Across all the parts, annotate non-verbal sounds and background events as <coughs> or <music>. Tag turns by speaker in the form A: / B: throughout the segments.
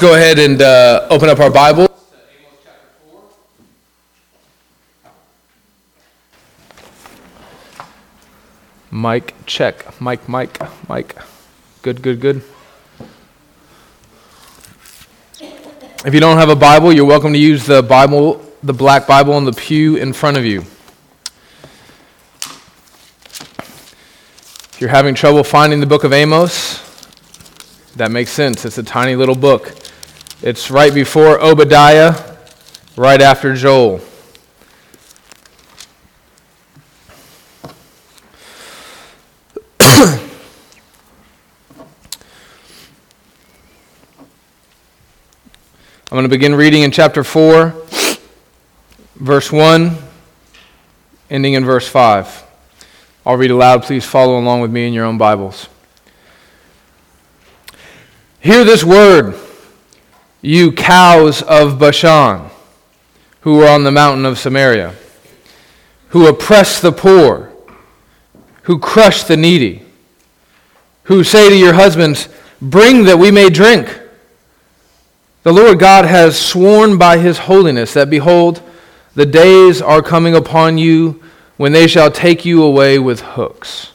A: Go ahead and uh, open up our Bible. Mike, check. Mike, Mike, Mike. Good, good, good. If you don't have a Bible, you're welcome to use the Bible, the black Bible in the pew in front of you. If you're having trouble finding the book of Amos, that makes sense. It's a tiny little book. It's right before Obadiah, right after Joel. I'm going to begin reading in chapter 4, verse 1, ending in verse 5. I'll read aloud. Please follow along with me in your own Bibles. Hear this word you cows of Bashan, who are on the mountain of Samaria, who oppress the poor, who crush the needy, who say to your husbands, Bring that we may drink. The Lord God has sworn by his holiness that, behold, the days are coming upon you when they shall take you away with hooks,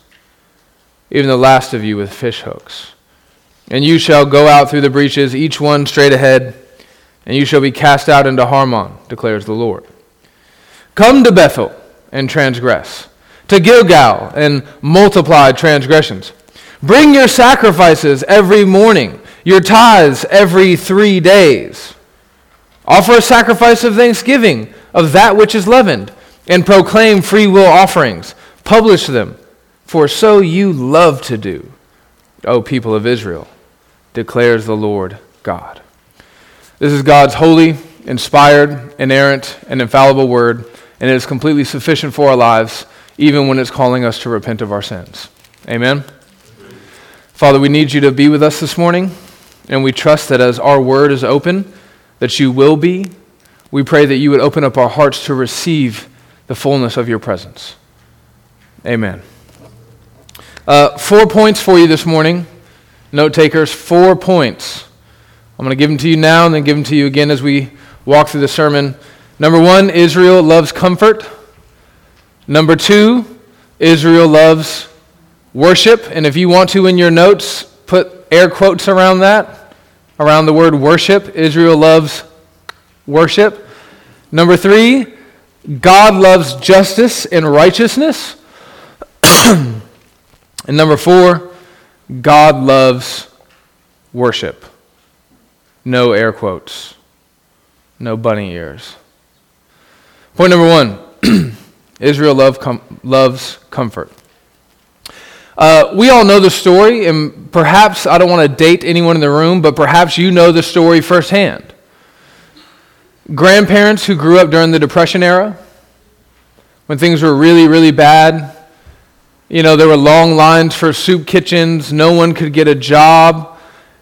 A: even the last of you with fish hooks. And you shall go out through the breaches, each one straight ahead, and you shall be cast out into Harmon, declares the Lord. Come to Bethel and transgress, to Gilgal and multiply transgressions. Bring your sacrifices every morning, your tithes every three days. Offer a sacrifice of thanksgiving of that which is leavened, and proclaim free will offerings. Publish them, for so you love to do, O people of Israel declares the Lord God. This is God's holy, inspired, inerrant, and infallible word, and it is completely sufficient for our lives, even when it's calling us to repent of our sins. Amen? Father, we need you to be with us this morning, and we trust that as our word is open, that you will be. We pray that you would open up our hearts to receive the fullness of your presence. Amen. Uh, four points for you this morning note takers, four points. I'm going to give them to you now and then give them to you again as we walk through the sermon. Number one, Israel loves comfort. Number two, Israel loves worship. And if you want to in your notes, put air quotes around that, around the word worship. Israel loves worship. Number three, God loves justice and righteousness. <clears throat> and number four, God loves worship. No air quotes, no bunny ears. Point number one <clears throat> Israel love com- loves comfort. Uh, we all know the story, and perhaps I don't want to date anyone in the room, but perhaps you know the story firsthand. Grandparents who grew up during the Depression era, when things were really, really bad, you know, there were long lines for soup kitchens. No one could get a job.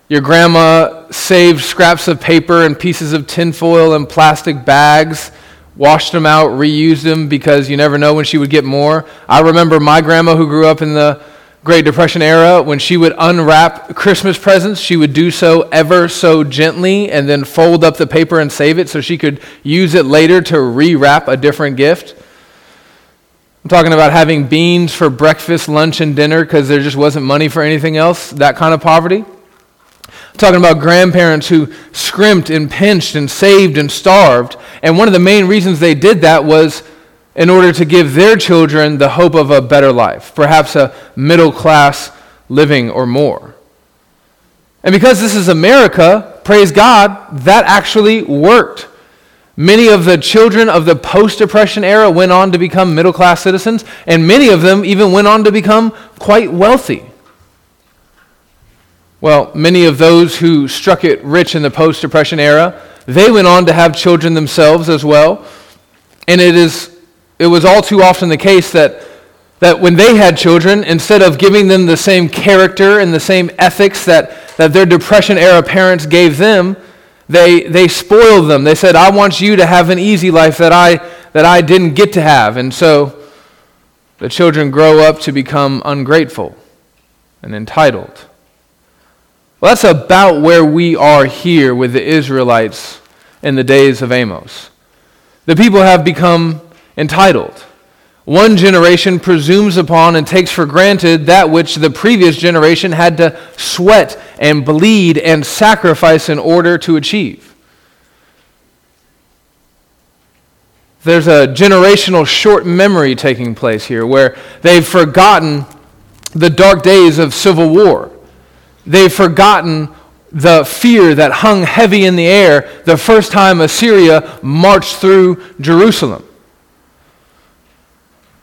A: Your grandma saved scraps of paper and pieces of tinfoil and plastic bags, washed them out, reused them because you never know when she would get more. I remember my grandma who grew up in the Great Depression era, when she would unwrap Christmas presents, she would do so ever so gently and then fold up the paper and save it so she could use it later to rewrap a different gift. I'm talking about having beans for breakfast, lunch, and dinner because there just wasn't money for anything else, that kind of poverty. I'm talking about grandparents who scrimped and pinched and saved and starved. And one of the main reasons they did that was in order to give their children the hope of a better life, perhaps a middle class living or more. And because this is America, praise God, that actually worked. Many of the children of the post Depression era went on to become middle class citizens, and many of them even went on to become quite wealthy. Well, many of those who struck it rich in the post Depression era, they went on to have children themselves as well. And it, is, it was all too often the case that, that when they had children, instead of giving them the same character and the same ethics that, that their Depression era parents gave them, they, they spoiled them. They said, I want you to have an easy life that I, that I didn't get to have. And so the children grow up to become ungrateful and entitled. Well, that's about where we are here with the Israelites in the days of Amos. The people have become entitled. One generation presumes upon and takes for granted that which the previous generation had to sweat and bleed and sacrifice in order to achieve. There's a generational short memory taking place here where they've forgotten the dark days of civil war. They've forgotten the fear that hung heavy in the air the first time Assyria marched through Jerusalem.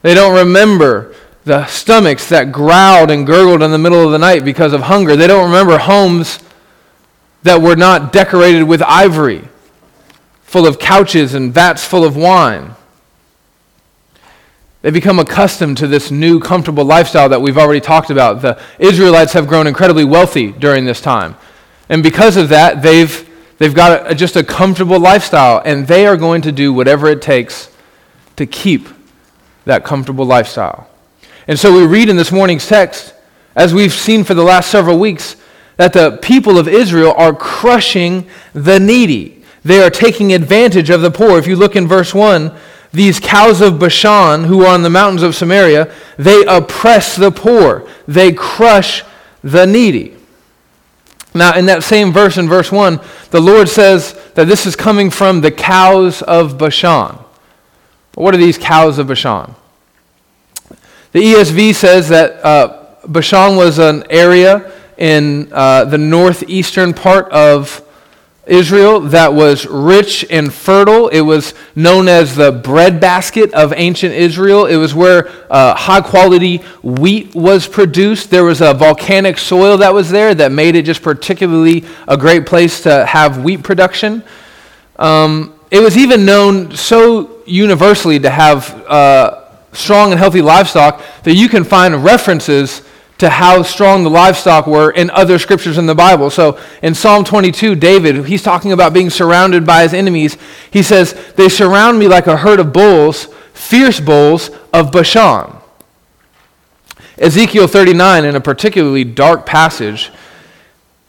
A: They don't remember the stomachs that growled and gurgled in the middle of the night because of hunger. They don't remember homes that were not decorated with ivory, full of couches and vats full of wine. They become accustomed to this new, comfortable lifestyle that we've already talked about. The Israelites have grown incredibly wealthy during this time. And because of that, they've, they've got a, just a comfortable lifestyle, and they are going to do whatever it takes to keep that comfortable lifestyle. And so we read in this morning's text, as we've seen for the last several weeks, that the people of Israel are crushing the needy. They are taking advantage of the poor. If you look in verse 1, these cows of Bashan, who are on the mountains of Samaria, they oppress the poor, they crush the needy. Now, in that same verse, in verse 1, the Lord says that this is coming from the cows of Bashan. What are these cows of Bashan? The ESV says that uh, Bashan was an area in uh, the northeastern part of Israel that was rich and fertile. It was known as the breadbasket of ancient Israel. It was where uh, high quality wheat was produced. There was a volcanic soil that was there that made it just particularly a great place to have wheat production. Um, it was even known so universally to have uh, strong and healthy livestock that you can find references to how strong the livestock were in other scriptures in the Bible. So in Psalm 22, David, he's talking about being surrounded by his enemies. He says, They surround me like a herd of bulls, fierce bulls of Bashan. Ezekiel 39, in a particularly dark passage,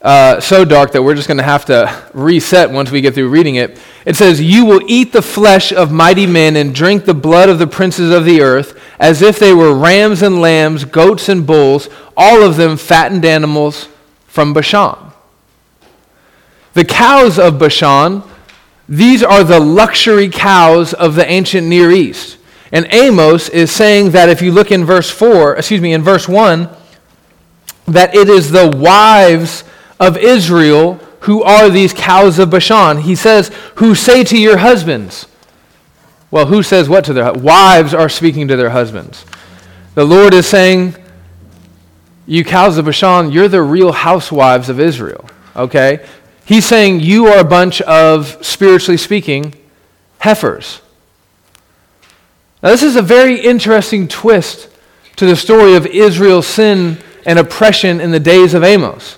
A: uh, so dark that we're just going to have to reset once we get through reading it. It says, You will eat the flesh of mighty men and drink the blood of the princes of the earth, as if they were rams and lambs, goats and bulls, all of them fattened animals from Bashan. The cows of Bashan, these are the luxury cows of the ancient Near East. And Amos is saying that if you look in verse 4, excuse me, in verse 1, that it is the wives of Israel who are these cows of Bashan. He says, who say to your husbands. Well, who says what to their wives are speaking to their husbands. The Lord is saying, you cows of Bashan, you're the real housewives of Israel. Okay? He's saying you are a bunch of, spiritually speaking, heifers. Now, this is a very interesting twist to the story of Israel's sin and oppression in the days of Amos.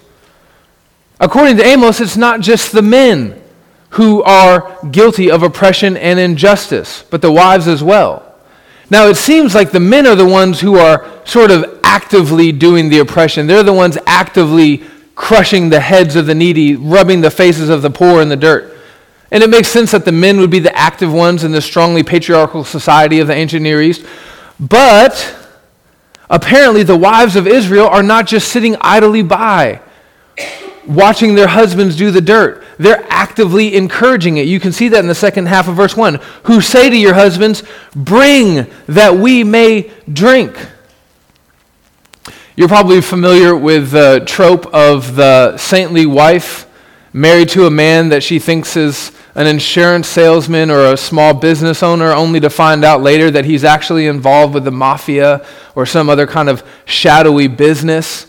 A: According to Amos, it's not just the men who are guilty of oppression and injustice, but the wives as well. Now, it seems like the men are the ones who are sort of actively doing the oppression. They're the ones actively crushing the heads of the needy, rubbing the faces of the poor in the dirt. And it makes sense that the men would be the active ones in this strongly patriarchal society of the ancient Near East. But apparently, the wives of Israel are not just sitting idly by watching their husbands do the dirt. They're actively encouraging it. You can see that in the second half of verse 1. Who say to your husbands, Bring that we may drink. You're probably familiar with the trope of the saintly wife married to a man that she thinks is an insurance salesman or a small business owner, only to find out later that he's actually involved with the mafia or some other kind of shadowy business.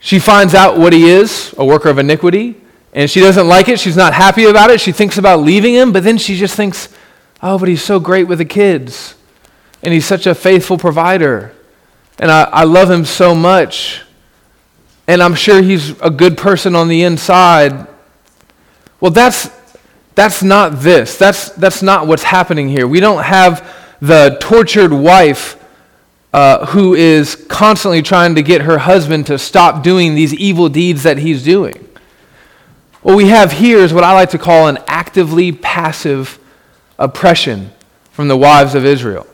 A: She finds out what he is, a worker of iniquity, and she doesn't like it. She's not happy about it. She thinks about leaving him, but then she just thinks, oh, but he's so great with the kids, and he's such a faithful provider, and I, I love him so much, and I'm sure he's a good person on the inside. Well, that's, that's not this. That's, that's not what's happening here. We don't have the tortured wife uh, who is constantly trying to get her husband to stop doing these evil deeds that he's doing. What we have here is what I like to call an actively passive oppression from the wives of Israel.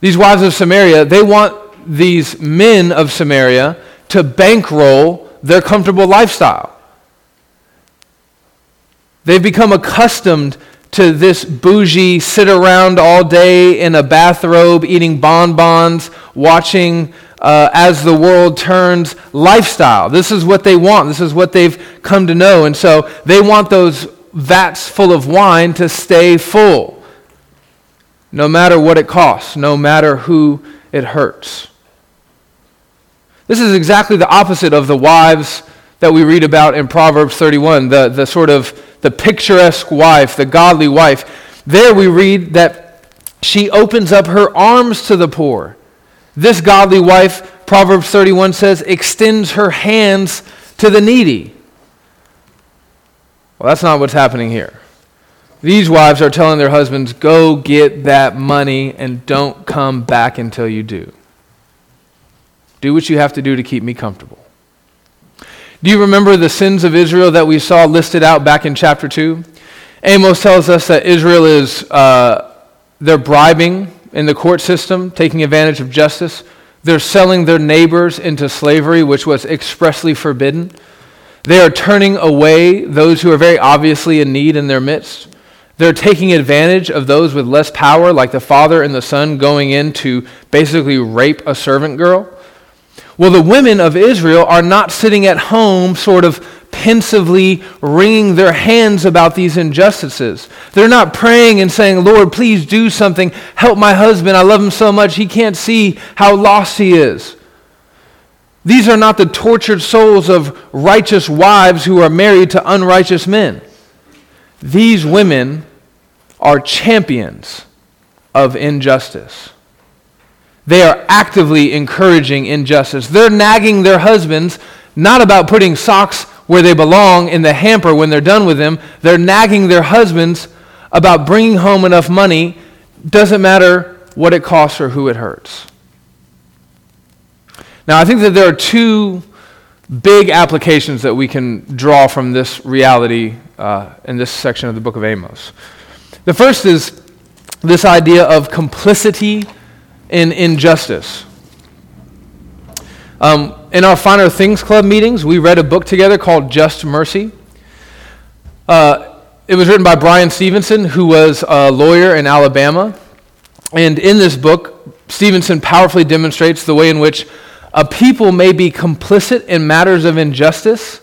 A: These wives of Samaria, they want these men of Samaria to bankroll their comfortable lifestyle. They've become accustomed to this bougie, sit around all day in a bathrobe, eating bonbons, watching uh, as the world turns lifestyle. This is what they want. This is what they've come to know. And so they want those vats full of wine to stay full, no matter what it costs, no matter who it hurts. This is exactly the opposite of the wives that we read about in Proverbs 31, the, the sort of the picturesque wife, the godly wife. There we read that she opens up her arms to the poor. This godly wife, Proverbs 31 says, extends her hands to the needy. Well, that's not what's happening here. These wives are telling their husbands, go get that money and don't come back until you do. Do what you have to do to keep me comfortable. Do you remember the sins of Israel that we saw listed out back in chapter 2? Amos tells us that Israel is, uh, they're bribing in the court system, taking advantage of justice. They're selling their neighbors into slavery, which was expressly forbidden. They are turning away those who are very obviously in need in their midst. They're taking advantage of those with less power, like the father and the son, going in to basically rape a servant girl. Well, the women of Israel are not sitting at home, sort of pensively wringing their hands about these injustices. They're not praying and saying, Lord, please do something. Help my husband. I love him so much. He can't see how lost he is. These are not the tortured souls of righteous wives who are married to unrighteous men. These women are champions of injustice. They are actively encouraging injustice. They're nagging their husbands not about putting socks where they belong in the hamper when they're done with them. They're nagging their husbands about bringing home enough money. Doesn't matter what it costs or who it hurts. Now, I think that there are two big applications that we can draw from this reality uh, in this section of the book of Amos. The first is this idea of complicity in injustice. Um, in our Finer Things Club meetings, we read a book together called Just Mercy. Uh, it was written by Bryan Stevenson, who was a lawyer in Alabama. And in this book, Stevenson powerfully demonstrates the way in which a people may be complicit in matters of injustice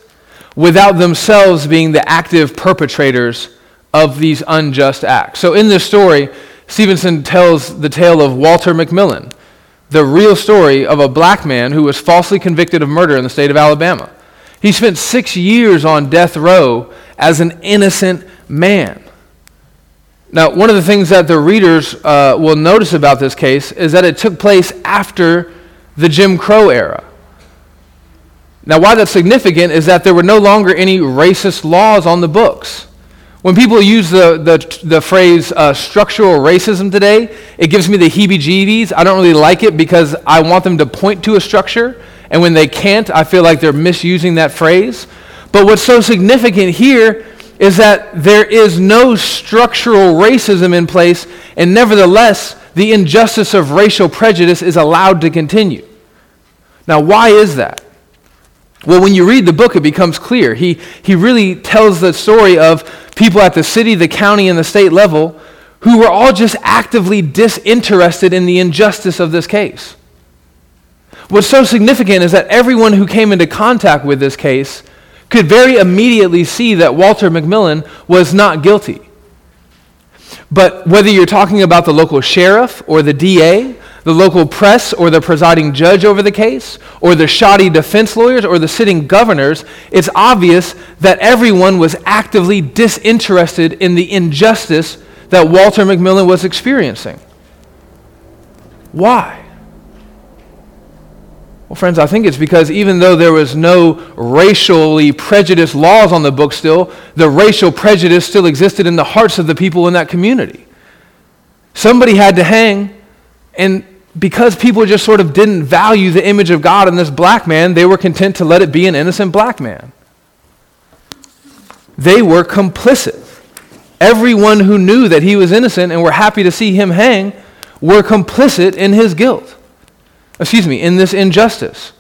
A: without themselves being the active perpetrators of these unjust acts. So in this story, Stevenson tells the tale of Walter McMillan, the real story of a black man who was falsely convicted of murder in the state of Alabama. He spent six years on death row as an innocent man. Now, one of the things that the readers uh, will notice about this case is that it took place after the Jim Crow era. Now, why that's significant is that there were no longer any racist laws on the books. When people use the, the, the phrase uh, structural racism today, it gives me the heebie jeebies. I don't really like it because I want them to point to a structure, and when they can't, I feel like they're misusing that phrase. But what's so significant here is that there is no structural racism in place, and nevertheless, the injustice of racial prejudice is allowed to continue. Now, why is that? Well, when you read the book, it becomes clear. He, he really tells the story of people at the city, the county, and the state level who were all just actively disinterested in the injustice of this case. What's so significant is that everyone who came into contact with this case could very immediately see that Walter McMillan was not guilty. But whether you're talking about the local sheriff or the DA the local press or the presiding judge over the case, or the shoddy defense lawyers or the sitting governors, it's obvious that everyone was actively disinterested in the injustice that Walter McMillan was experiencing. Why? Well, friends, I think it's because even though there was no racially prejudiced laws on the book still, the racial prejudice still existed in the hearts of the people in that community. Somebody had to hang, and because people just sort of didn't value the image of God in this black man, they were content to let it be an innocent black man. They were complicit. Everyone who knew that he was innocent and were happy to see him hang were complicit in his guilt. Excuse me, in this injustice.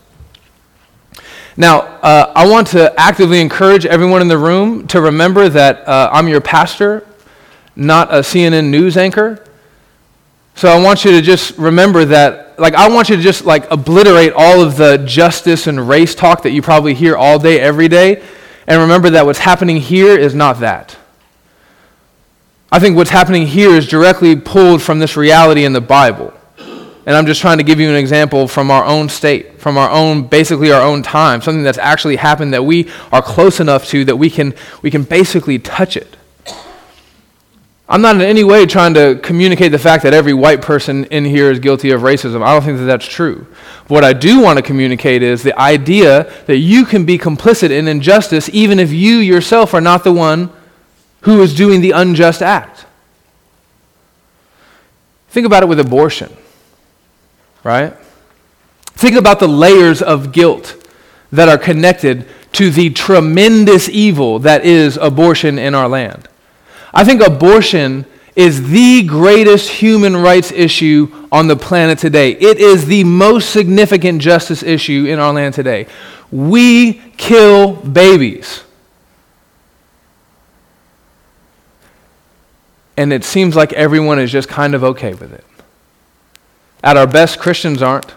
A: Now, uh, I want to actively encourage everyone in the room to remember that uh, I'm your pastor, not a CNN news anchor. So I want you to just remember that, like, I want you to just, like, obliterate all of the justice and race talk that you probably hear all day, every day, and remember that what's happening here is not that. I think what's happening here is directly pulled from this reality in the Bible. And I'm just trying to give you an example from our own state, from our own, basically our own time, something that's actually happened that we are close enough to that we can, we can basically touch it. I'm not in any way trying to communicate the fact that every white person in here is guilty of racism. I don't think that that's true. What I do want to communicate is the idea that you can be complicit in injustice even if you yourself are not the one who is doing the unjust act. Think about it with abortion, right? Think about the layers of guilt that are connected to the tremendous evil that is abortion in our land. I think abortion is the greatest human rights issue on the planet today. It is the most significant justice issue in our land today. We kill babies. And it seems like everyone is just kind of okay with it. At our best, Christians aren't.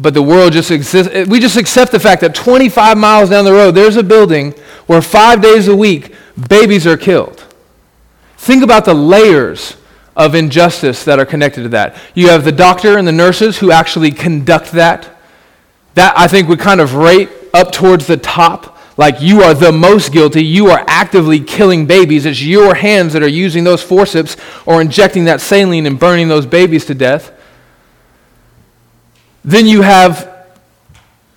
A: But the world just exists. We just accept the fact that 25 miles down the road, there's a building where five days a week, babies are killed. Think about the layers of injustice that are connected to that. You have the doctor and the nurses who actually conduct that. That, I think, would kind of rate up towards the top. Like you are the most guilty. You are actively killing babies. It's your hands that are using those forceps or injecting that saline and burning those babies to death. Then you have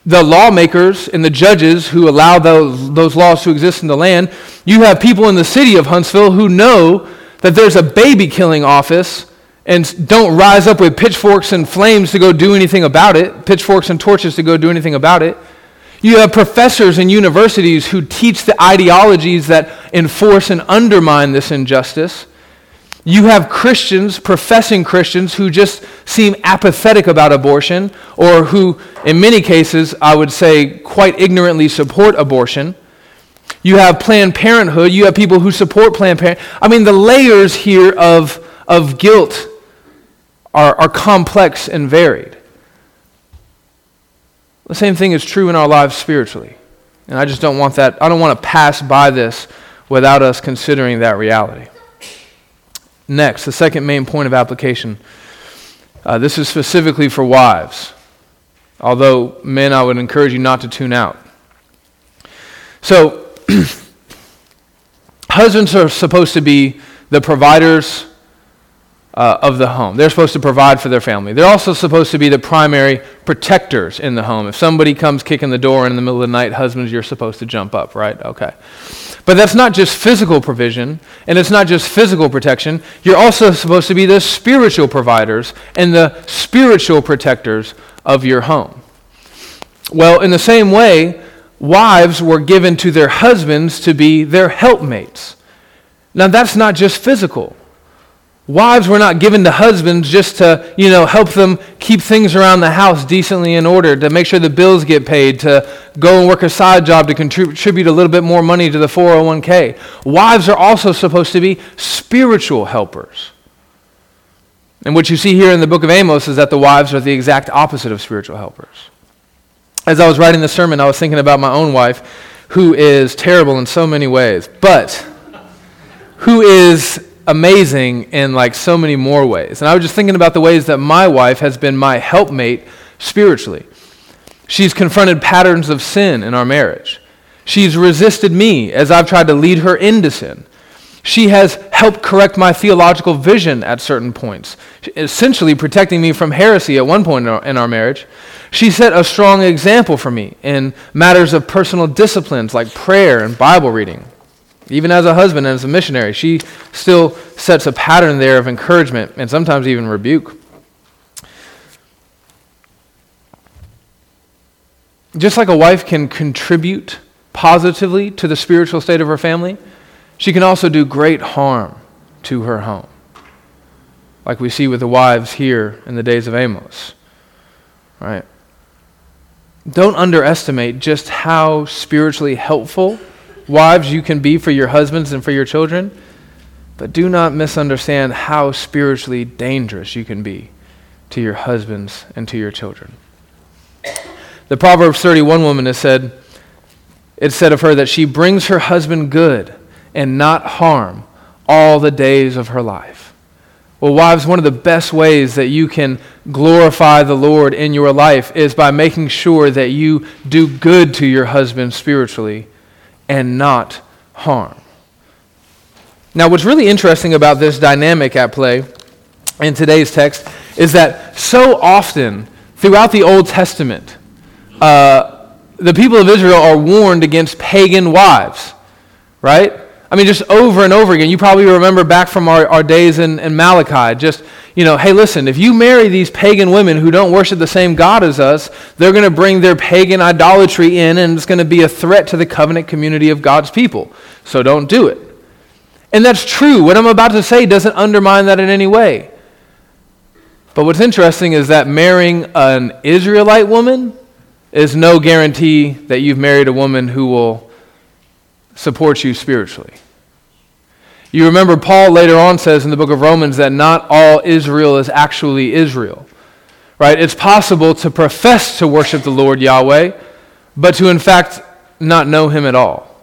A: the lawmakers and the judges who allow those, those laws to exist in the land. You have people in the city of Huntsville who know that there's a baby killing office and don't rise up with pitchforks and flames to go do anything about it, pitchforks and torches to go do anything about it. You have professors in universities who teach the ideologies that enforce and undermine this injustice. You have Christians, professing Christians, who just seem apathetic about abortion, or who, in many cases, I would say, quite ignorantly support abortion. You have Planned Parenthood. You have people who support Planned Parenthood. I mean, the layers here of, of guilt are, are complex and varied. The same thing is true in our lives spiritually. And I just don't want that, I don't want to pass by this without us considering that reality. Next, the second main point of application. Uh, this is specifically for wives, although men, I would encourage you not to tune out. So, <clears throat> husbands are supposed to be the providers uh, of the home. They're supposed to provide for their family. They're also supposed to be the primary protectors in the home. If somebody comes kicking the door in the middle of the night, husbands, you're supposed to jump up, right? Okay. But that's not just physical provision, and it's not just physical protection. You're also supposed to be the spiritual providers and the spiritual protectors of your home. Well, in the same way, wives were given to their husbands to be their helpmates. Now, that's not just physical. Wives were not given to husbands just to, you know, help them keep things around the house decently in order, to make sure the bills get paid, to go and work a side job to contribute a little bit more money to the 401k. Wives are also supposed to be spiritual helpers. And what you see here in the book of Amos is that the wives are the exact opposite of spiritual helpers. As I was writing the sermon, I was thinking about my own wife, who is terrible in so many ways, but who is amazing in like so many more ways. And I was just thinking about the ways that my wife has been my helpmate spiritually. She's confronted patterns of sin in our marriage. She's resisted me as I've tried to lead her into sin. She has helped correct my theological vision at certain points, essentially protecting me from heresy at one point in our, in our, marriage. She set a strong example for me in matters of personal disciplines like prayer and Bible reading. Even as a husband and as a missionary, she still sets a pattern there of encouragement and sometimes even rebuke. Just like a wife can contribute positively to the spiritual state of her family, she can also do great harm to her home, like we see with the wives here in the days of Amos. Right? Don't underestimate just how spiritually helpful wives you can be for your husbands and for your children, but do not misunderstand how spiritually dangerous you can be to your husbands and to your children. The Proverbs 31 woman has said, it said of her that she brings her husband good and not harm all the days of her life. Well, wives, one of the best ways that you can glorify the Lord in your life is by making sure that you do good to your husband spiritually and not harm. Now, what's really interesting about this dynamic at play in today's text is that so often throughout the Old Testament, uh, the people of Israel are warned against pagan wives, right? I mean, just over and over again. You probably remember back from our, our days in, in Malachi, just, you know, hey, listen, if you marry these pagan women who don't worship the same God as us, they're going to bring their pagan idolatry in, and it's going to be a threat to the covenant community of God's people. So don't do it. And that's true. What I'm about to say doesn't undermine that in any way. But what's interesting is that marrying an Israelite woman is no guarantee that you've married a woman who will support you spiritually. You remember Paul later on says in the book of Romans that not all Israel is actually Israel. Right? It's possible to profess to worship the Lord Yahweh, but to in fact not know him at all.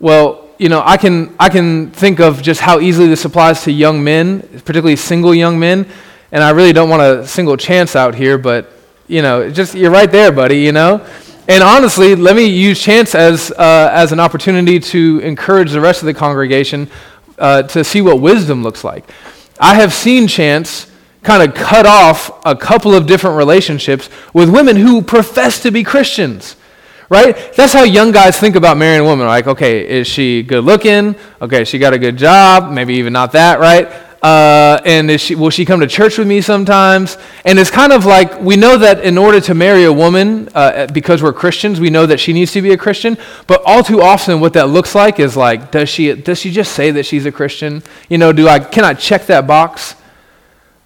A: Well, you know, I can, I can think of just how easily this applies to young men, particularly single young men. And I really don't want a single Chance out here, but, you know, just you're right there, buddy, you know? And honestly, let me use Chance as, uh, as an opportunity to encourage the rest of the congregation uh, to see what wisdom looks like. I have seen Chance kind of cut off a couple of different relationships with women who profess to be Christians. Right? That's how young guys think about marrying a woman. Like, okay, is she good looking? Okay, she got a good job. Maybe even not that, right? Uh, and she, will she come to church with me sometimes? And it's kind of like we know that in order to marry a woman, uh, because we're Christians, we know that she needs to be a Christian. But all too often, what that looks like is like, does she does she just say that she's a Christian? You know, do I can I check that box?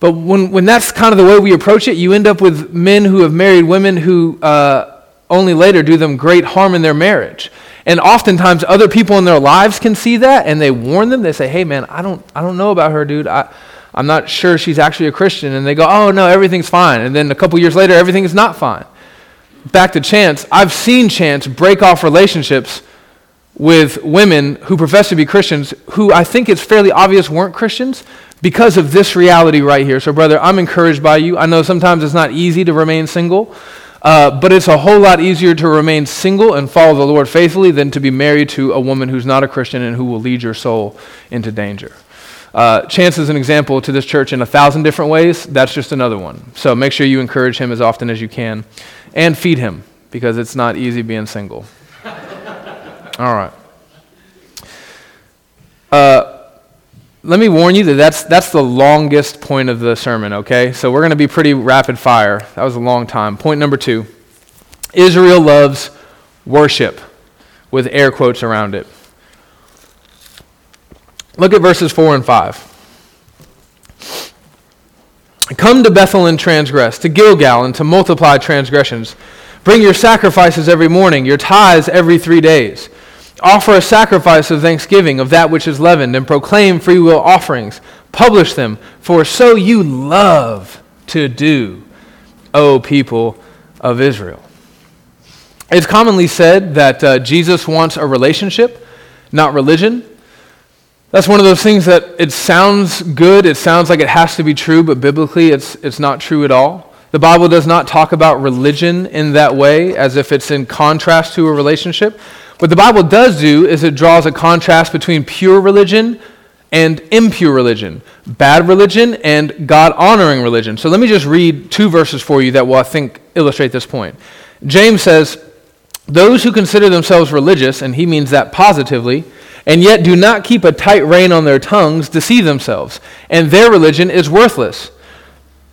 A: But when when that's kind of the way we approach it, you end up with men who have married women who uh, only later do them great harm in their marriage. And oftentimes other people in their lives can see that and they warn them. They say, hey, man, I don't, I don't know about her, dude. I, I'm not sure she's actually a Christian. And they go, oh, no, everything's fine. And then a couple years later, everything is not fine. Back to Chance. I've seen Chance break off relationships with women who profess to be Christians who I think it's fairly obvious weren't Christians because of this reality right here. So, brother, I'm encouraged by you. I know sometimes it's not easy to remain single. Uh, but it's a whole lot easier to remain single and follow the Lord faithfully than to be married to a woman who's not a Christian and who will lead your soul into danger. Uh, Chance is an example to this church in a thousand different ways. That's just another one. So make sure you encourage him as often as you can and feed him because it's not easy being single. <laughs> All right. Uh, let me warn you that that's, that's the longest point of the sermon, okay? So we're going to be pretty rapid fire. That was a long time. Point number two Israel loves worship, with air quotes around it. Look at verses 4 and 5. Come to Bethel and transgress, to Gilgal and to multiply transgressions. Bring your sacrifices every morning, your tithes every three days. Offer a sacrifice of thanksgiving of that which is leavened, and proclaim freewill offerings. Publish them, for so you love to do, O people of Israel. It's commonly said that uh, Jesus wants a relationship, not religion. That's one of those things that it sounds good, it sounds like it has to be true, but biblically it's, it's not true at all. The Bible does not talk about religion in that way, as if it's in contrast to a relationship. What the Bible does do is it draws a contrast between pure religion and impure religion, bad religion and God honoring religion. So let me just read two verses for you that will, I think, illustrate this point. James says, Those who consider themselves religious, and he means that positively, and yet do not keep a tight rein on their tongues deceive themselves, and their religion is worthless.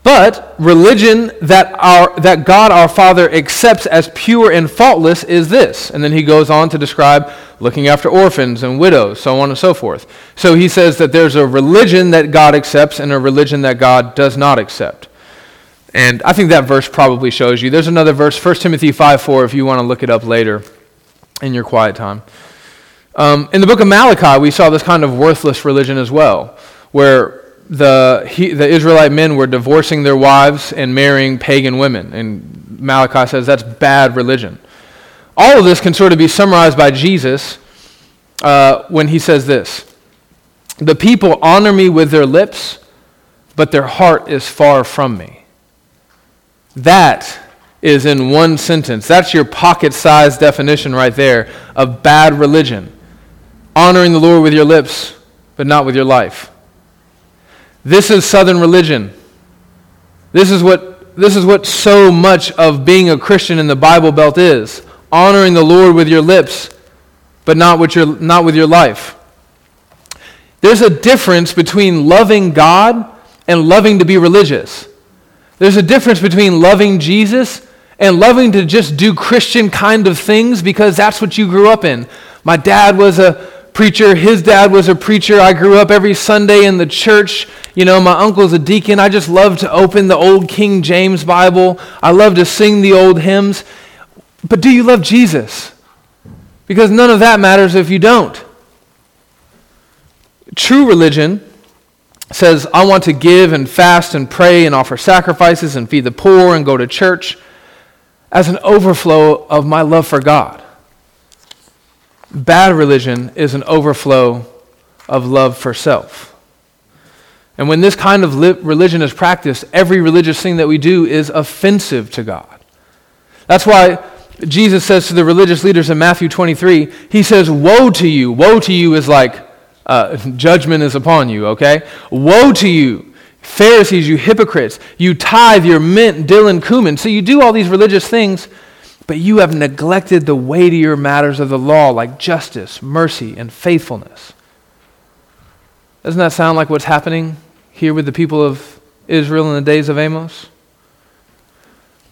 A: But religion that, our, that God our Father accepts as pure and faultless is this. And then he goes on to describe looking after orphans and widows, so on and so forth. So he says that there's a religion that God accepts and a religion that God does not accept. And I think that verse probably shows you. There's another verse, 1 Timothy 5 4, if you want to look it up later in your quiet time. Um, in the book of Malachi, we saw this kind of worthless religion as well, where the, he, the Israelite men were divorcing their wives and marrying pagan women. And Malachi says that's bad religion. All of this can sort of be summarized by Jesus uh, when he says this The people honor me with their lips, but their heart is far from me. That is in one sentence. That's your pocket sized definition right there of bad religion. Honoring the Lord with your lips, but not with your life. This is Southern religion. This is what, this is what so much of being a Christian in the Bible Belt is honoring the Lord with your lips, but not with your, not with your life. There's a difference between loving God and loving to be religious. There's a difference between loving Jesus and loving to just do Christian kind of things because that's what you grew up in. My dad was a preacher. His dad was a preacher. I grew up every Sunday in the church. You know, my uncle's a deacon. I just love to open the old King James Bible. I love to sing the old hymns. But do you love Jesus? Because none of that matters if you don't. True religion says, I want to give and fast and pray and offer sacrifices and feed the poor and go to church as an overflow of my love for God. Bad religion is an overflow of love for self. And when this kind of religion is practiced, every religious thing that we do is offensive to God. That's why Jesus says to the religious leaders in Matthew 23, He says, Woe to you. Woe to you is like uh, <laughs> judgment is upon you, okay? Woe to you, Pharisees, you hypocrites. You tithe your mint, dill, and cumin. So you do all these religious things but you have neglected the weightier matters of the law, like justice, mercy, and faithfulness. Doesn't that sound like what's happening here with the people of Israel in the days of Amos?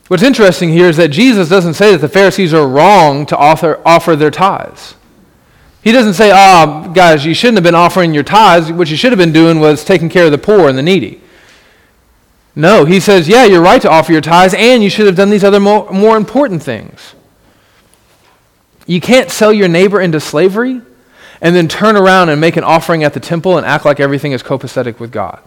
A: What's interesting here is that Jesus doesn't say that the Pharisees are wrong to offer, offer their tithes. He doesn't say, ah, oh, guys, you shouldn't have been offering your tithes. What you should have been doing was taking care of the poor and the needy. No, he says, yeah, you're right to offer your tithes, and you should have done these other more, more important things. You can't sell your neighbor into slavery and then turn around and make an offering at the temple and act like everything is copacetic with God.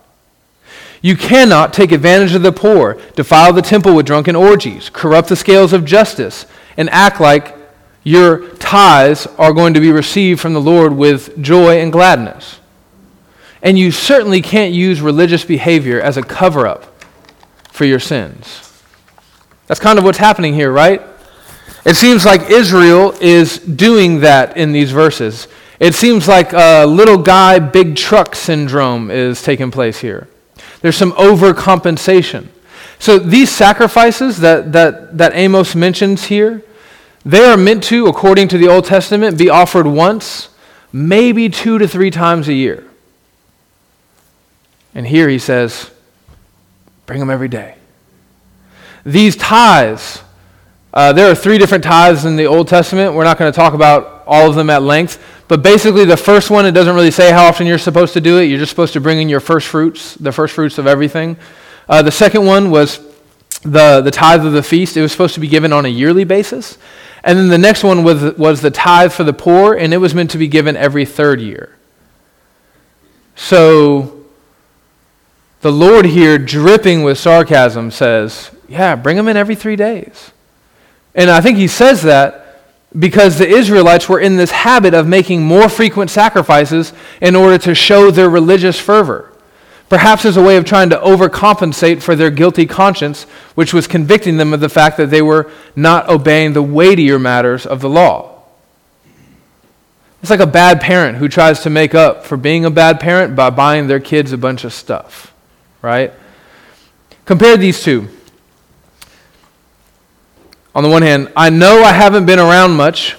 A: You cannot take advantage of the poor, defile the temple with drunken orgies, corrupt the scales of justice, and act like your tithes are going to be received from the Lord with joy and gladness. And you certainly can't use religious behavior as a cover up for your sins. That's kind of what's happening here, right? It seems like Israel is doing that in these verses. It seems like a little guy, big truck syndrome is taking place here. There's some overcompensation. So these sacrifices that, that, that Amos mentions here, they are meant to, according to the Old Testament, be offered once, maybe two to three times a year. And here he says, Bring them every day. These tithes, uh, there are three different tithes in the Old Testament. We're not going to talk about all of them at length. But basically, the first one, it doesn't really say how often you're supposed to do it. You're just supposed to bring in your first fruits, the first fruits of everything. Uh, the second one was the, the tithe of the feast. It was supposed to be given on a yearly basis. And then the next one was, was the tithe for the poor, and it was meant to be given every third year. So the Lord here, dripping with sarcasm, says, Yeah, bring them in every three days. And I think he says that because the Israelites were in this habit of making more frequent sacrifices in order to show their religious fervor. Perhaps as a way of trying to overcompensate for their guilty conscience, which was convicting them of the fact that they were not obeying the weightier matters of the law. It's like a bad parent who tries to make up for being a bad parent by buying their kids a bunch of stuff right? Compare these two. On the one hand, I know I haven't been around much,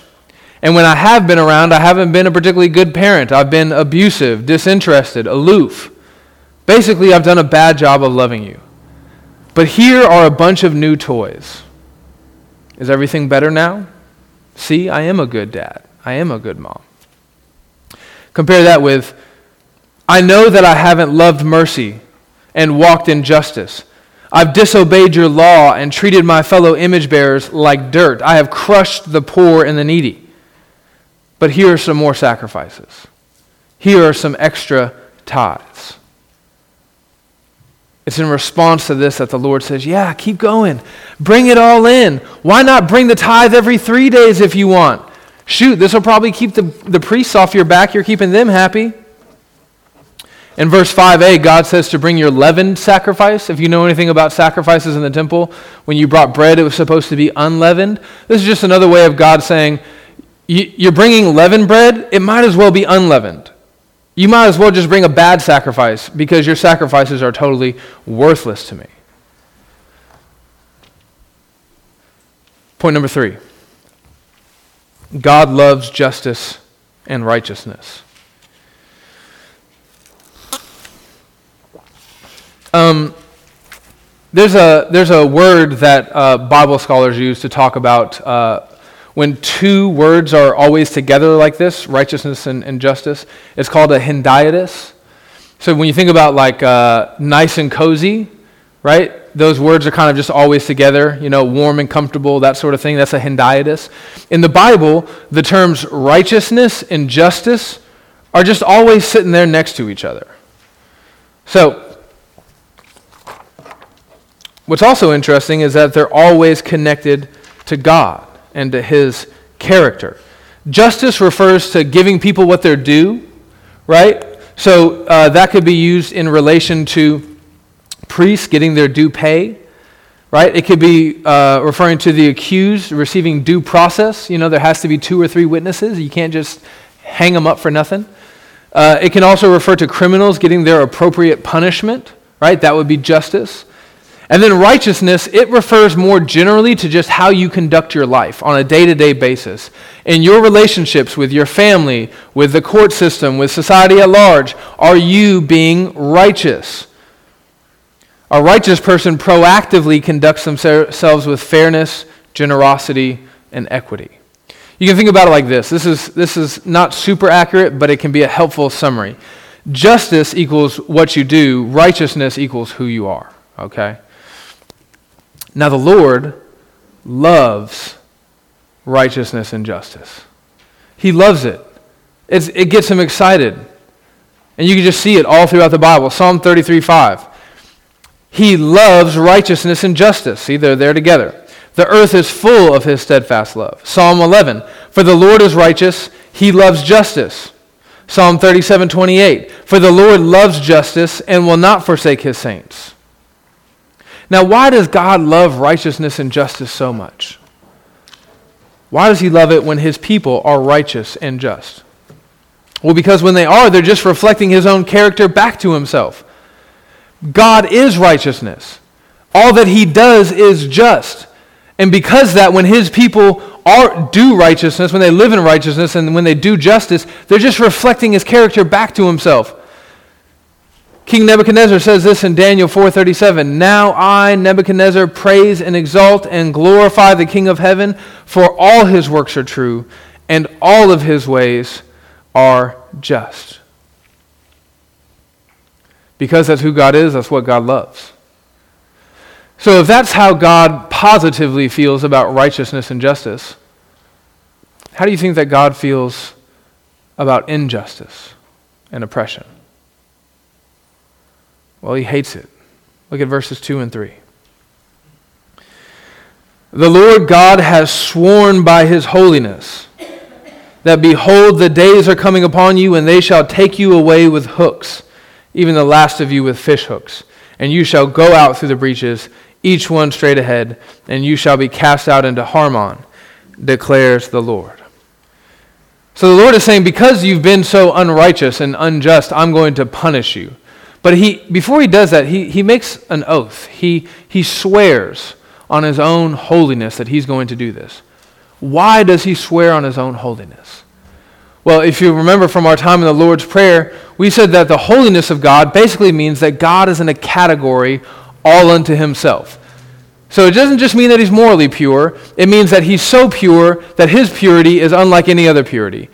A: and when I have been around, I haven't been a particularly good parent. I've been abusive, disinterested, aloof. Basically, I've done a bad job of loving you. But here are a bunch of new toys. Is everything better now? See, I am a good dad. I am a good mom. Compare that with, I know that I haven't loved mercy and walked in justice. I've disobeyed your law and treated my fellow image bearers like dirt. I have crushed the poor and the needy. But here are some more sacrifices. Here are some extra tithes. It's in response to this that the Lord says, Yeah, keep going. Bring it all in. Why not bring the tithe every three days if you want? Shoot, this will probably keep the, the priests off your back. You're keeping them happy. In verse 5a, God says to bring your leavened sacrifice. If you know anything about sacrifices in the temple, when you brought bread, it was supposed to be unleavened. This is just another way of God saying, You're bringing leavened bread, it might as well be unleavened. You might as well just bring a bad sacrifice because your sacrifices are totally worthless to me. Point number three God loves justice and righteousness. Um, there's, a, there's a word that uh, Bible scholars use to talk about uh, when two words are always together like this, righteousness and, and justice. It's called a hendiadys. So when you think about like uh, nice and cozy, right? Those words are kind of just always together, you know, warm and comfortable, that sort of thing. That's a hendiadys. In the Bible, the terms righteousness and justice are just always sitting there next to each other. So What's also interesting is that they're always connected to God and to His character. Justice refers to giving people what they're due, right? So uh, that could be used in relation to priests getting their due pay, right? It could be uh, referring to the accused receiving due process. You know, there has to be two or three witnesses. You can't just hang them up for nothing. Uh, it can also refer to criminals getting their appropriate punishment, right? That would be justice. And then righteousness, it refers more generally to just how you conduct your life on a day to day basis. In your relationships with your family, with the court system, with society at large, are you being righteous? A righteous person proactively conducts themselves with fairness, generosity, and equity. You can think about it like this this is, this is not super accurate, but it can be a helpful summary. Justice equals what you do, righteousness equals who you are. Okay? Now, the Lord loves righteousness and justice. He loves it. It's, it gets him excited. And you can just see it all throughout the Bible. Psalm 33 5. He loves righteousness and justice. See, they're there together. The earth is full of his steadfast love. Psalm 11. For the Lord is righteous, he loves justice. Psalm 37 28. For the Lord loves justice and will not forsake his saints. Now, why does God love righteousness and justice so much? Why does he love it when his people are righteous and just? Well, because when they are, they're just reflecting his own character back to himself. God is righteousness. All that he does is just. And because that, when his people are, do righteousness, when they live in righteousness, and when they do justice, they're just reflecting his character back to himself. King Nebuchadnezzar says this in Daniel 4:37, "Now I Nebuchadnezzar praise and exalt and glorify the King of heaven, for all his works are true and all of his ways are just." Because that's who God is, that's what God loves. So if that's how God positively feels about righteousness and justice, how do you think that God feels about injustice and oppression? Well, he hates it. Look at verses 2 and 3. The Lord God has sworn by his holiness that behold, the days are coming upon you, and they shall take you away with hooks, even the last of you with fish hooks. And you shall go out through the breaches, each one straight ahead, and you shall be cast out into Harmon, declares the Lord. So the Lord is saying, because you've been so unrighteous and unjust, I'm going to punish you. But he, before he does that, he, he makes an oath. He, he swears on his own holiness that he's going to do this. Why does he swear on his own holiness? Well, if you remember from our time in the Lord's Prayer, we said that the holiness of God basically means that God is in a category all unto himself. So it doesn't just mean that he's morally pure, it means that he's so pure that his purity is unlike any other purity.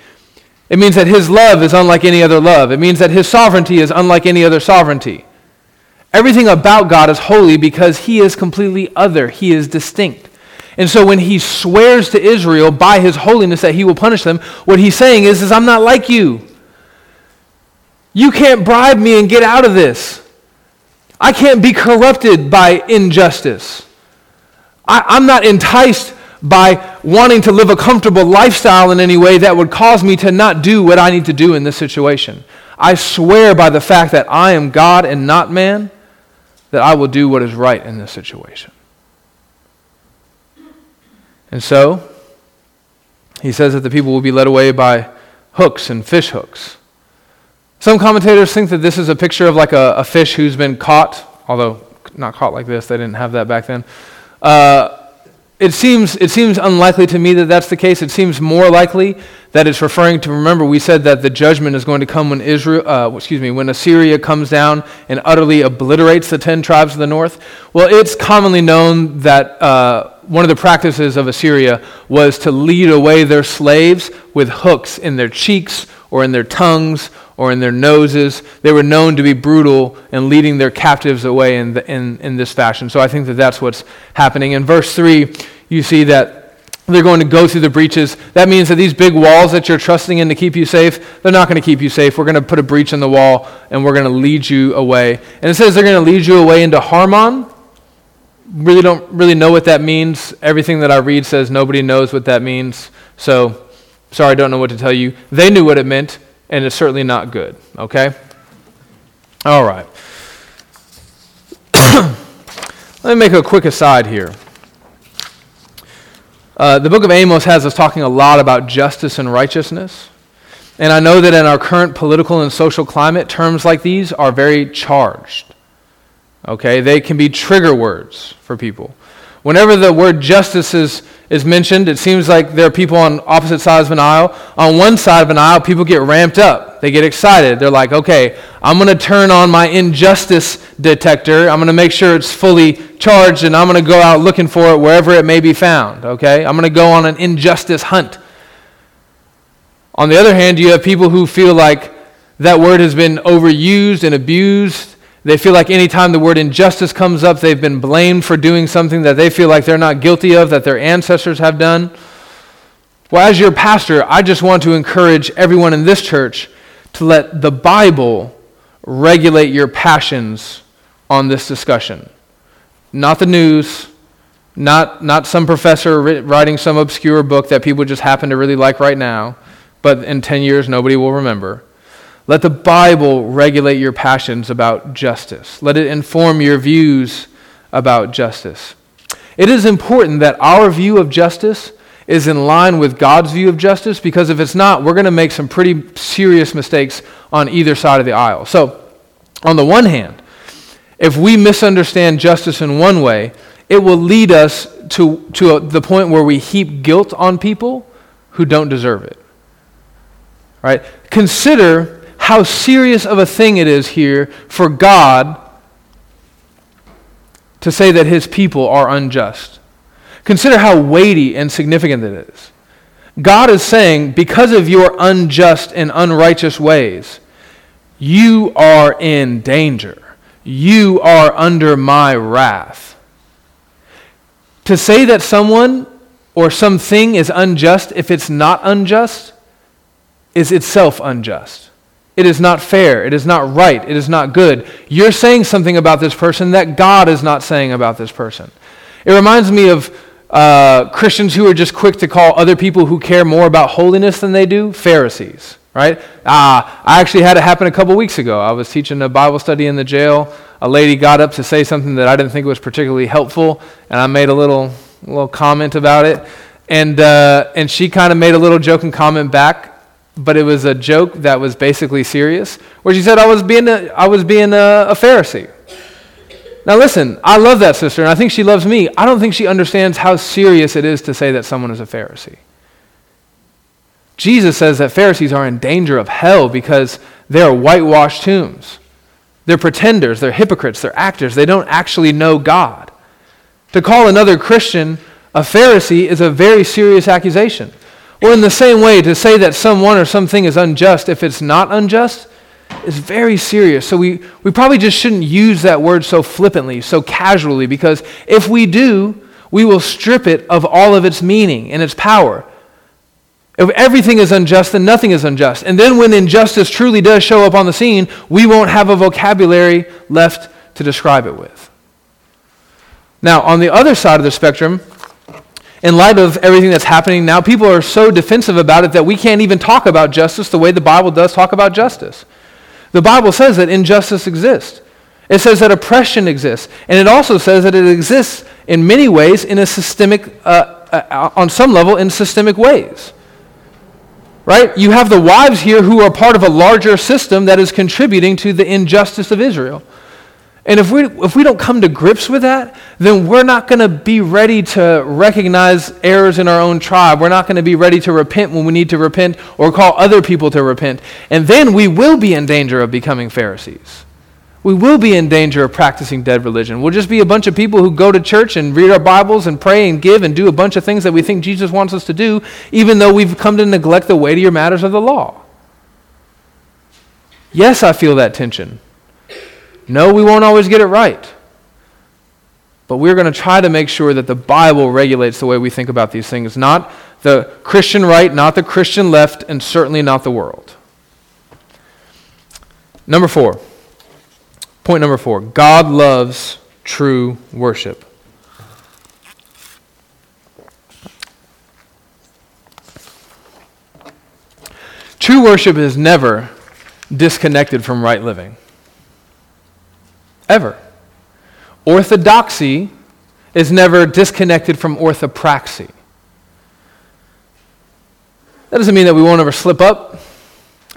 A: It means that his love is unlike any other love. It means that his sovereignty is unlike any other sovereignty. Everything about God is holy because he is completely other, he is distinct. And so when he swears to Israel by his holiness that he will punish them, what he's saying is, is I'm not like you. You can't bribe me and get out of this. I can't be corrupted by injustice. I, am not enticed by wanting to live a comfortable lifestyle in any way that would cause me to not do what I need to do in this situation. I swear by the fact that I am God and not man that I will do what is right in this situation. And so, he says that the people will be led away by hooks and fish hooks. Some commentators think that this is a picture of like a, a fish who's been caught, although not caught like this, they didn't have that back then. Uh, it seems, it seems unlikely to me that that's the case. It seems more likely that it's referring to, remember, we said that the judgment is going to come when Israel, uh, excuse me, when Assyria comes down and utterly obliterates the ten tribes of the north. Well, it's commonly known that uh, one of the practices of Assyria was to lead away their slaves with hooks in their cheeks or in their tongues or in their noses. They were known to be brutal and leading their captives away in, the, in, in this fashion. So I think that that's what's happening. In verse 3, you see that they're going to go through the breaches. That means that these big walls that you're trusting in to keep you safe, they're not going to keep you safe. We're going to put a breach in the wall and we're going to lead you away. And it says they're going to lead you away into Harmon. Really don't really know what that means. Everything that I read says nobody knows what that means. So Sorry, I don't know what to tell you. They knew what it meant, and it's certainly not good, okay? All right. <coughs> Let me make a quick aside here. Uh, the book of Amos has us talking a lot about justice and righteousness. And I know that in our current political and social climate, terms like these are very charged. Okay? They can be trigger words for people. Whenever the word justice is is mentioned, it seems like there are people on opposite sides of an aisle. On one side of an aisle, people get ramped up. They get excited. They're like, okay, I'm going to turn on my injustice detector. I'm going to make sure it's fully charged, and I'm going to go out looking for it wherever it may be found. Okay? I'm going to go on an injustice hunt. On the other hand, you have people who feel like that word has been overused and abused they feel like anytime the word injustice comes up, they've been blamed for doing something that they feel like they're not guilty of, that their ancestors have done. Well, as your pastor, I just want to encourage everyone in this church to let the Bible regulate your passions on this discussion. Not the news, not, not some professor writing some obscure book that people just happen to really like right now, but in 10 years nobody will remember. Let the Bible regulate your passions about justice. Let it inform your views about justice. It is important that our view of justice is in line with God's view of justice because if it's not, we're going to make some pretty serious mistakes on either side of the aisle. So, on the one hand, if we misunderstand justice in one way, it will lead us to, to a, the point where we heap guilt on people who don't deserve it. Right? Consider how serious of a thing it is here for God to say that his people are unjust. Consider how weighty and significant it is. God is saying, because of your unjust and unrighteous ways, you are in danger. You are under my wrath. To say that someone or something is unjust if it's not unjust is itself unjust. It is not fair. It is not right. It is not good. You're saying something about this person that God is not saying about this person. It reminds me of uh, Christians who are just quick to call other people who care more about holiness than they do Pharisees, right? Uh, I actually had it happen a couple weeks ago. I was teaching a Bible study in the jail. A lady got up to say something that I didn't think was particularly helpful, and I made a little, little comment about it. And, uh, and she kind of made a little joking comment back but it was a joke that was basically serious, where she said, I was being a, I was being a, a Pharisee. Now, listen, I love that sister, and I think she loves me. I don't think she understands how serious it is to say that someone is a Pharisee. Jesus says that Pharisees are in danger of hell because they are whitewashed tombs. They're pretenders, they're hypocrites, they're actors. They don't actually know God. To call another Christian a Pharisee is a very serious accusation. Or, in the same way, to say that someone or something is unjust if it's not unjust is very serious. So, we, we probably just shouldn't use that word so flippantly, so casually, because if we do, we will strip it of all of its meaning and its power. If everything is unjust, then nothing is unjust. And then when injustice truly does show up on the scene, we won't have a vocabulary left to describe it with. Now, on the other side of the spectrum, in light of everything that's happening now, people are so defensive about it that we can't even talk about justice the way the Bible does talk about justice. The Bible says that injustice exists. It says that oppression exists. And it also says that it exists in many ways in a systemic, uh, uh, on some level, in systemic ways right? You have the wives here who are part of a larger system that is contributing to the injustice of Israel. And if we, if we don't come to grips with that, then we're not going to be ready to recognize errors in our own tribe. We're not going to be ready to repent when we need to repent or call other people to repent. And then we will be in danger of becoming Pharisees we will be in danger of practicing dead religion. We'll just be a bunch of people who go to church and read our Bibles and pray and give and do a bunch of things that we think Jesus wants us to do, even though we've come to neglect the weightier matters of the law. Yes, I feel that tension. No, we won't always get it right. But we're going to try to make sure that the Bible regulates the way we think about these things, not the Christian right, not the Christian left, and certainly not the world. Number four. Point number four God loves true worship. True worship is never disconnected from right living. Ever. Orthodoxy is never disconnected from orthopraxy. That doesn't mean that we won't ever slip up.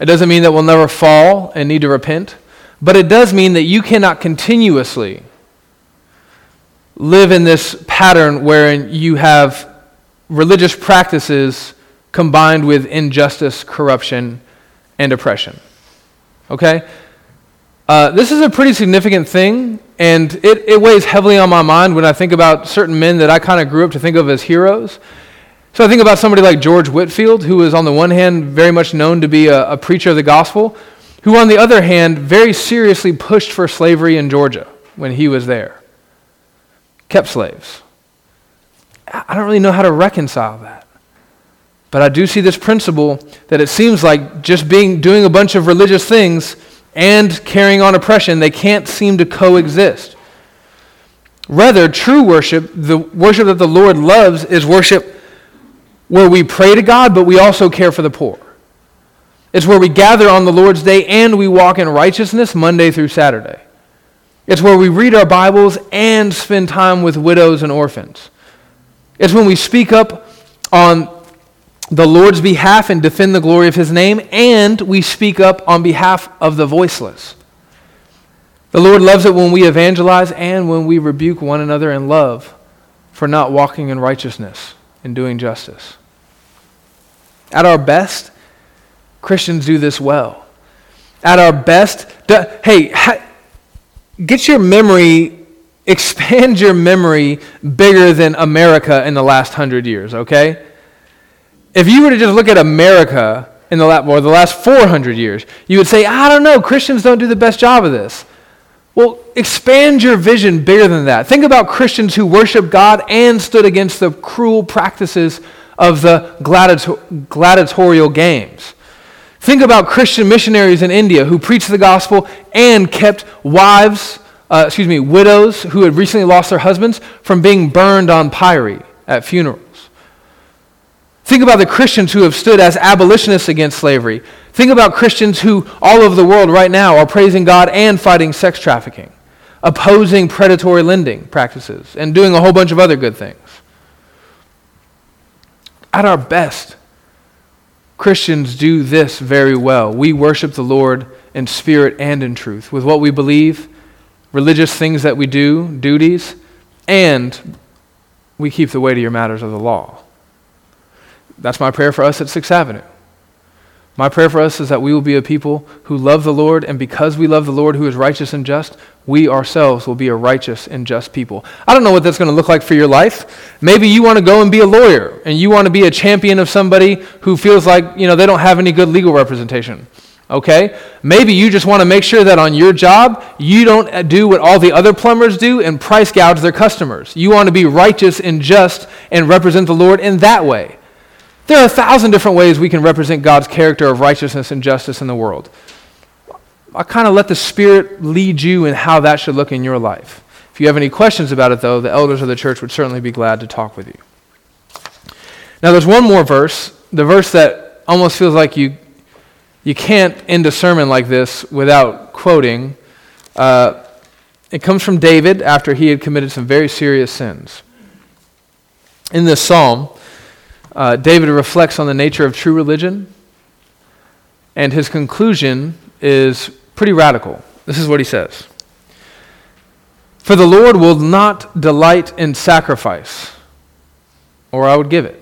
A: It doesn't mean that we'll never fall and need to repent. But it does mean that you cannot continuously live in this pattern wherein you have religious practices combined with injustice, corruption, and oppression. Okay? Uh, this is a pretty significant thing, and it, it weighs heavily on my mind when I think about certain men that I kind of grew up to think of as heroes. So I think about somebody like George Whitefield, who is, on the one hand, very much known to be a, a preacher of the gospel, who, on the other hand, very seriously pushed for slavery in Georgia when he was there, kept slaves. I don't really know how to reconcile that. But I do see this principle that it seems like just being doing a bunch of religious things and carrying on oppression, they can't seem to coexist. Rather, true worship, the worship that the Lord loves, is worship where we pray to God, but we also care for the poor. It's where we gather on the Lord's day and we walk in righteousness Monday through Saturday. It's where we read our Bibles and spend time with widows and orphans. It's when we speak up on the Lord's behalf and defend the glory of his name, and we speak up on behalf of the voiceless. The Lord loves it when we evangelize and when we rebuke one another in love for not walking in righteousness and doing justice. At our best, Christians do this well. At our best, hey, get your memory, <laughs> expand your memory bigger than America in the last hundred years, okay? If you were to just look at America in the last, or the last 400 years, you would say, I don't know, Christians don't do the best job of this. Well, expand your vision bigger than that. Think about Christians who worship God and stood against the cruel practices of the gladiatorial games. Think about Christian missionaries in India who preached the gospel and kept wives, uh, excuse me, widows who had recently lost their husbands from being burned on pyre at funerals. Think about the Christians who have stood as abolitionists against slavery. Think about Christians who, all over the world right now, are praising God and fighting sex trafficking, opposing predatory lending practices, and doing a whole bunch of other good things. At our best, Christians do this very well. We worship the Lord in spirit and in truth, with what we believe, religious things that we do, duties, and we keep the weightier matters of the law. That's my prayer for us at Sixth Avenue. My prayer for us is that we will be a people who love the Lord, and because we love the Lord who is righteous and just, we ourselves will be a righteous and just people. I don't know what that's going to look like for your life. Maybe you want to go and be a lawyer, and you want to be a champion of somebody who feels like, you know, they don't have any good legal representation. Okay? Maybe you just want to make sure that on your job, you don't uh, do what all the other plumbers do and price gouge their customers. You want to be righteous and just and represent the Lord in that way. There are a thousand different ways we can represent God's character of righteousness and justice in the world. I kind of let the Spirit lead you in how that should look in your life. If you have any questions about it, though, the elders of the church would certainly be glad to talk with you. Now, there's one more verse, the verse that almost feels like you, you can't end a sermon like this without quoting. Uh, it comes from David after he had committed some very serious sins. In this psalm, uh, David reflects on the nature of true religion, and his conclusion is pretty radical. This is what he says For the Lord will not delight in sacrifice, or I would give it.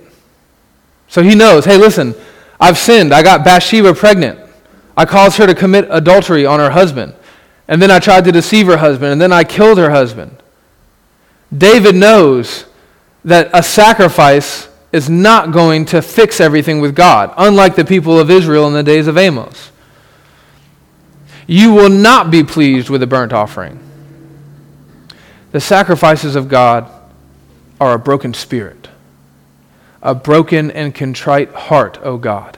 A: So he knows hey, listen, I've sinned. I got Bathsheba pregnant. I caused her to commit adultery on her husband. And then I tried to deceive her husband, and then I killed her husband. David knows that a sacrifice is not going to fix everything with God, unlike the people of Israel in the days of Amos. You will not be pleased with a burnt offering. The sacrifices of God are a broken spirit, a broken and contrite heart, O God,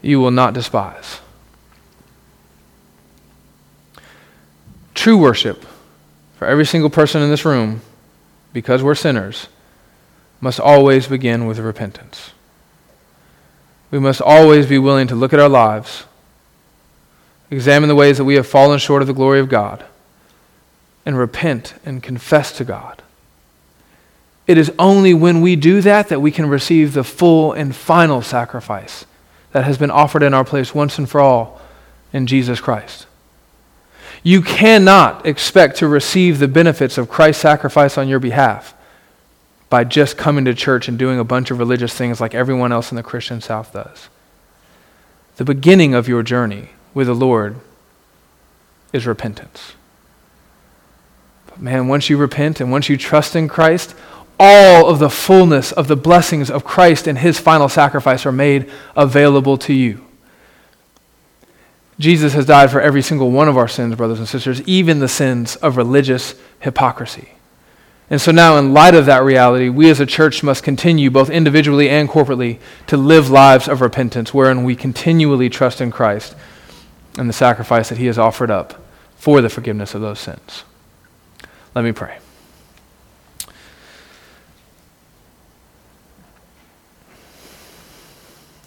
A: you will not despise. True worship for every single person in this room, because we're sinners must always begin with repentance. We must always be willing to look at our lives, examine the ways that we have fallen short of the glory of God, and repent and confess to God. It is only when we do that that we can receive the full and final sacrifice that has been offered in our place once and for all in Jesus Christ. You cannot expect to receive the benefits of Christ's sacrifice on your behalf by just coming to church and doing a bunch of religious things like everyone else in the Christian South does. The beginning of your journey with the Lord is repentance. But man, once you repent and once you trust in Christ, all of the fullness of the blessings of Christ and his final sacrifice are made available to you. Jesus has died for every single one of our sins, brothers and sisters, even the sins of religious hypocrisy. And so now, in light of that reality, we as a church must continue, both individually and corporately, to live lives of repentance wherein we continually trust in Christ and the sacrifice that He has offered up for the forgiveness of those sins. Let me pray.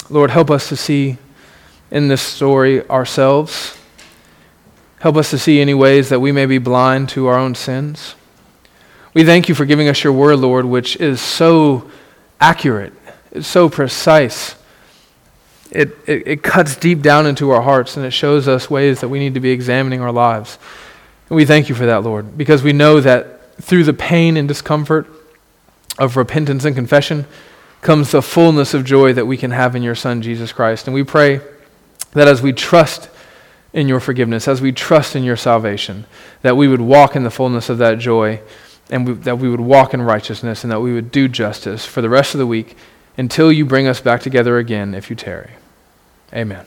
A: Lord, help us to see in this story ourselves. Help us to see any ways that we may be blind to our own sins. We thank you for giving us your word, Lord, which is so accurate, it's so precise. It, it, it, cuts deep down into our hearts and it shows us ways that we need to be examining our lives. And we thank you for that, Lord, because we know that through the pain and discomfort of repentance and confession comes the fullness of joy that we can have in your Son, Jesus Christ. And we pray that as we trust in your forgiveness, as we trust in your salvation, that we would walk in the fullness of that joy and we, that we would walk in righteousness and that we would do justice for the rest of the week until you bring us back together again if you tarry. Amen.